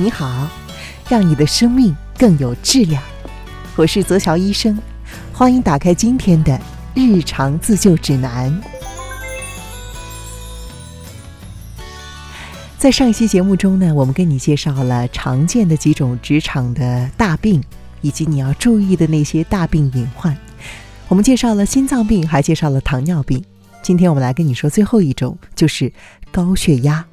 你好，让你的生命更有质量。我是泽乔医生，欢迎打开今天的日常自救指南。在上一期节目中呢，我们跟你介绍了常见的几种职场的大病，以及你要注意的那些大病隐患。我们介绍了心脏病，还介绍了糖尿病。今天我们来跟你说最后一种，就是高血压。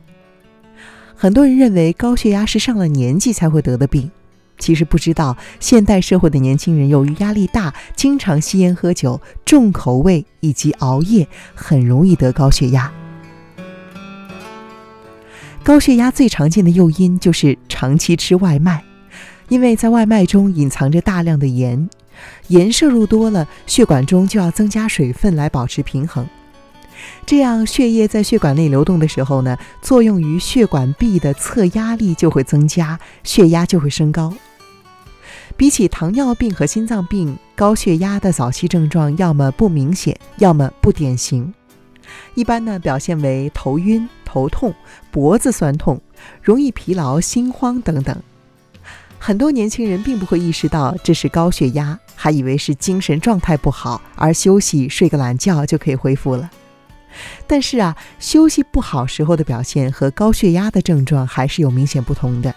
很多人认为高血压是上了年纪才会得的病，其实不知道现代社会的年轻人由于压力大，经常吸烟喝酒、重口味以及熬夜，很容易得高血压。高血压最常见的诱因就是长期吃外卖，因为在外卖中隐藏着大量的盐，盐摄入多了，血管中就要增加水分来保持平衡。这样，血液在血管内流动的时候呢，作用于血管壁的侧压力就会增加，血压就会升高。比起糖尿病和心脏病，高血压的早期症状要么不明显，要么不典型。一般呢，表现为头晕、头痛、脖子酸痛、容易疲劳、心慌等等。很多年轻人并不会意识到这是高血压，还以为是精神状态不好，而休息睡个懒觉就可以恢复了。但是啊，休息不好时候的表现和高血压的症状还是有明显不同的。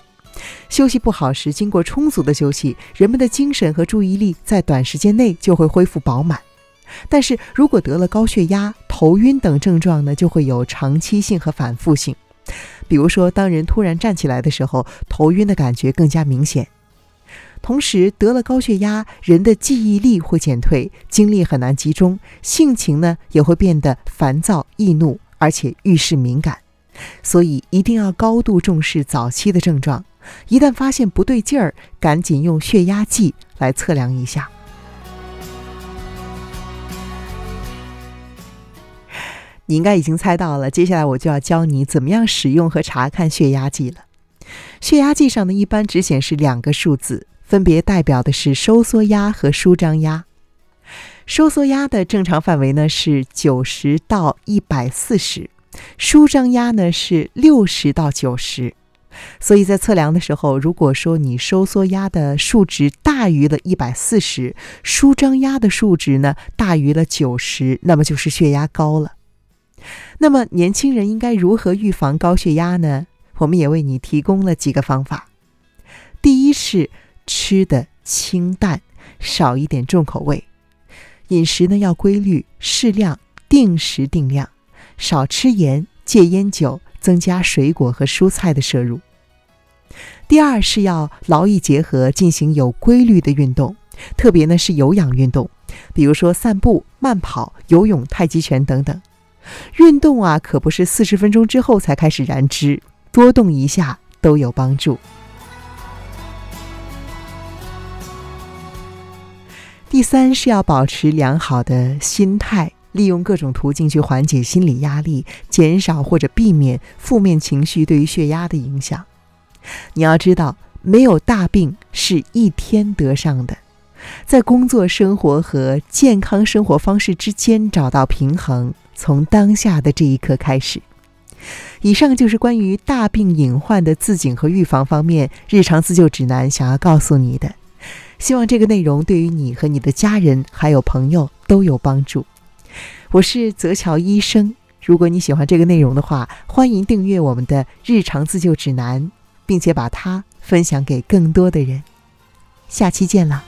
休息不好时，经过充足的休息，人们的精神和注意力在短时间内就会恢复饱满。但是如果得了高血压、头晕等症状呢，就会有长期性和反复性。比如说，当人突然站起来的时候，头晕的感觉更加明显。同时得了高血压，人的记忆力会减退，精力很难集中，性情呢也会变得烦躁易怒，而且遇事敏感。所以一定要高度重视早期的症状，一旦发现不对劲儿，赶紧用血压计来测量一下。你应该已经猜到了，接下来我就要教你怎么样使用和查看血压计了。血压计上呢，一般只显示两个数字。分别代表的是收缩压和舒张压。收缩压的正常范围呢是九十到一百四十，舒张压呢是六十到九十。所以在测量的时候，如果说你收缩压的数值大于了一百四十，舒张压的数值呢大于了九十，那么就是血压高了。那么年轻人应该如何预防高血压呢？我们也为你提供了几个方法。第一是。吃的清淡，少一点重口味。饮食呢要规律、适量、定时定量，少吃盐，戒烟酒，增加水果和蔬菜的摄入。第二是要劳逸结合，进行有规律的运动，特别呢是有氧运动，比如说散步、慢跑、游泳、太极拳等等。运动啊，可不是四十分钟之后才开始燃脂，多动一下都有帮助。第三是要保持良好的心态，利用各种途径去缓解心理压力，减少或者避免负面情绪对于血压的影响。你要知道，没有大病是一天得上的，在工作、生活和健康生活方式之间找到平衡，从当下的这一刻开始。以上就是关于大病隐患的自警和预防方面日常自救指南想要告诉你的。希望这个内容对于你和你的家人还有朋友都有帮助。我是泽桥医生。如果你喜欢这个内容的话，欢迎订阅我们的日常自救指南，并且把它分享给更多的人。下期见了。